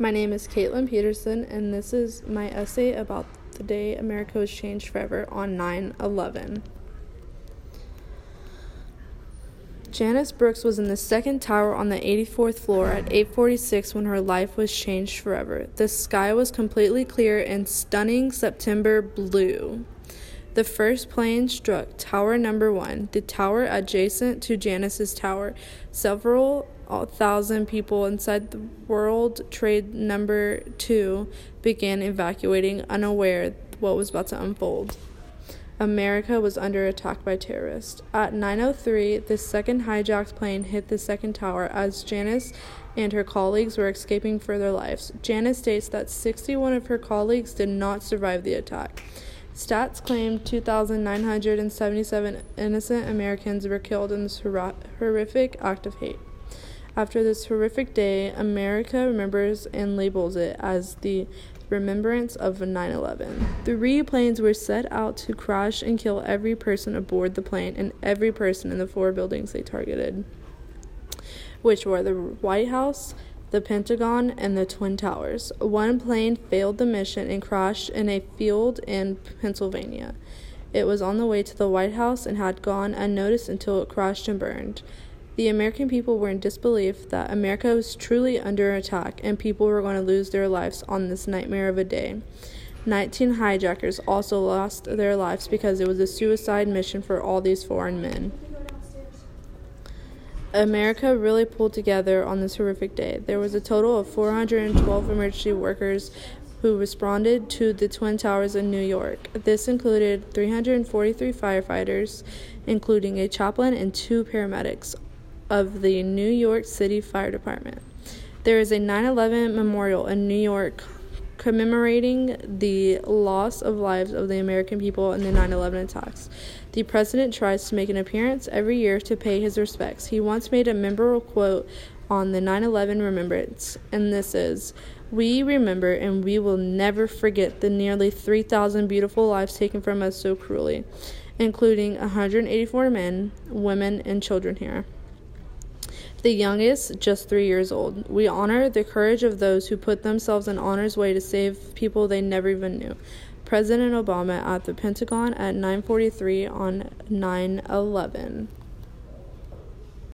My name is Caitlin Peterson, and this is my essay about the day America was changed forever on 9 11. Janice Brooks was in the second tower on the 84th floor at 8:46 when her life was changed forever. The sky was completely clear and stunning September blue. The first plane struck tower number 1, the tower adjacent to Janice's tower. Several thousand people inside the World Trade number 2 began evacuating unaware what was about to unfold. America was under attack by terrorists. At 9:03, the second hijacked plane hit the second tower as Janice and her colleagues were escaping for their lives. Janice states that 61 of her colleagues did not survive the attack. Stats claim 2,977 innocent Americans were killed in this horrific act of hate. After this horrific day, America remembers and labels it as the remembrance of 9 11. Three planes were set out to crash and kill every person aboard the plane and every person in the four buildings they targeted, which were the White House, the Pentagon, and the Twin Towers. One plane failed the mission and crashed in a field in Pennsylvania. It was on the way to the White House and had gone unnoticed until it crashed and burned. The American people were in disbelief that America was truly under attack and people were going to lose their lives on this nightmare of a day. 19 hijackers also lost their lives because it was a suicide mission for all these foreign men. America really pulled together on this horrific day. There was a total of 412 emergency workers who responded to the Twin Towers in New York. This included 343 firefighters, including a chaplain and two paramedics of the New York City Fire Department. There is a 9 11 memorial in New York commemorating the loss of lives of the American people in the 9 11 attacks. The president tries to make an appearance every year to pay his respects. He once made a memorable quote on the 9 11 remembrance, and this is We remember and we will never forget the nearly 3,000 beautiful lives taken from us so cruelly, including 184 men, women, and children here the youngest just three years old. We honor the courage of those who put themselves in honor's way to save people they never even knew. President Obama at the Pentagon at 9:43 on 9/11.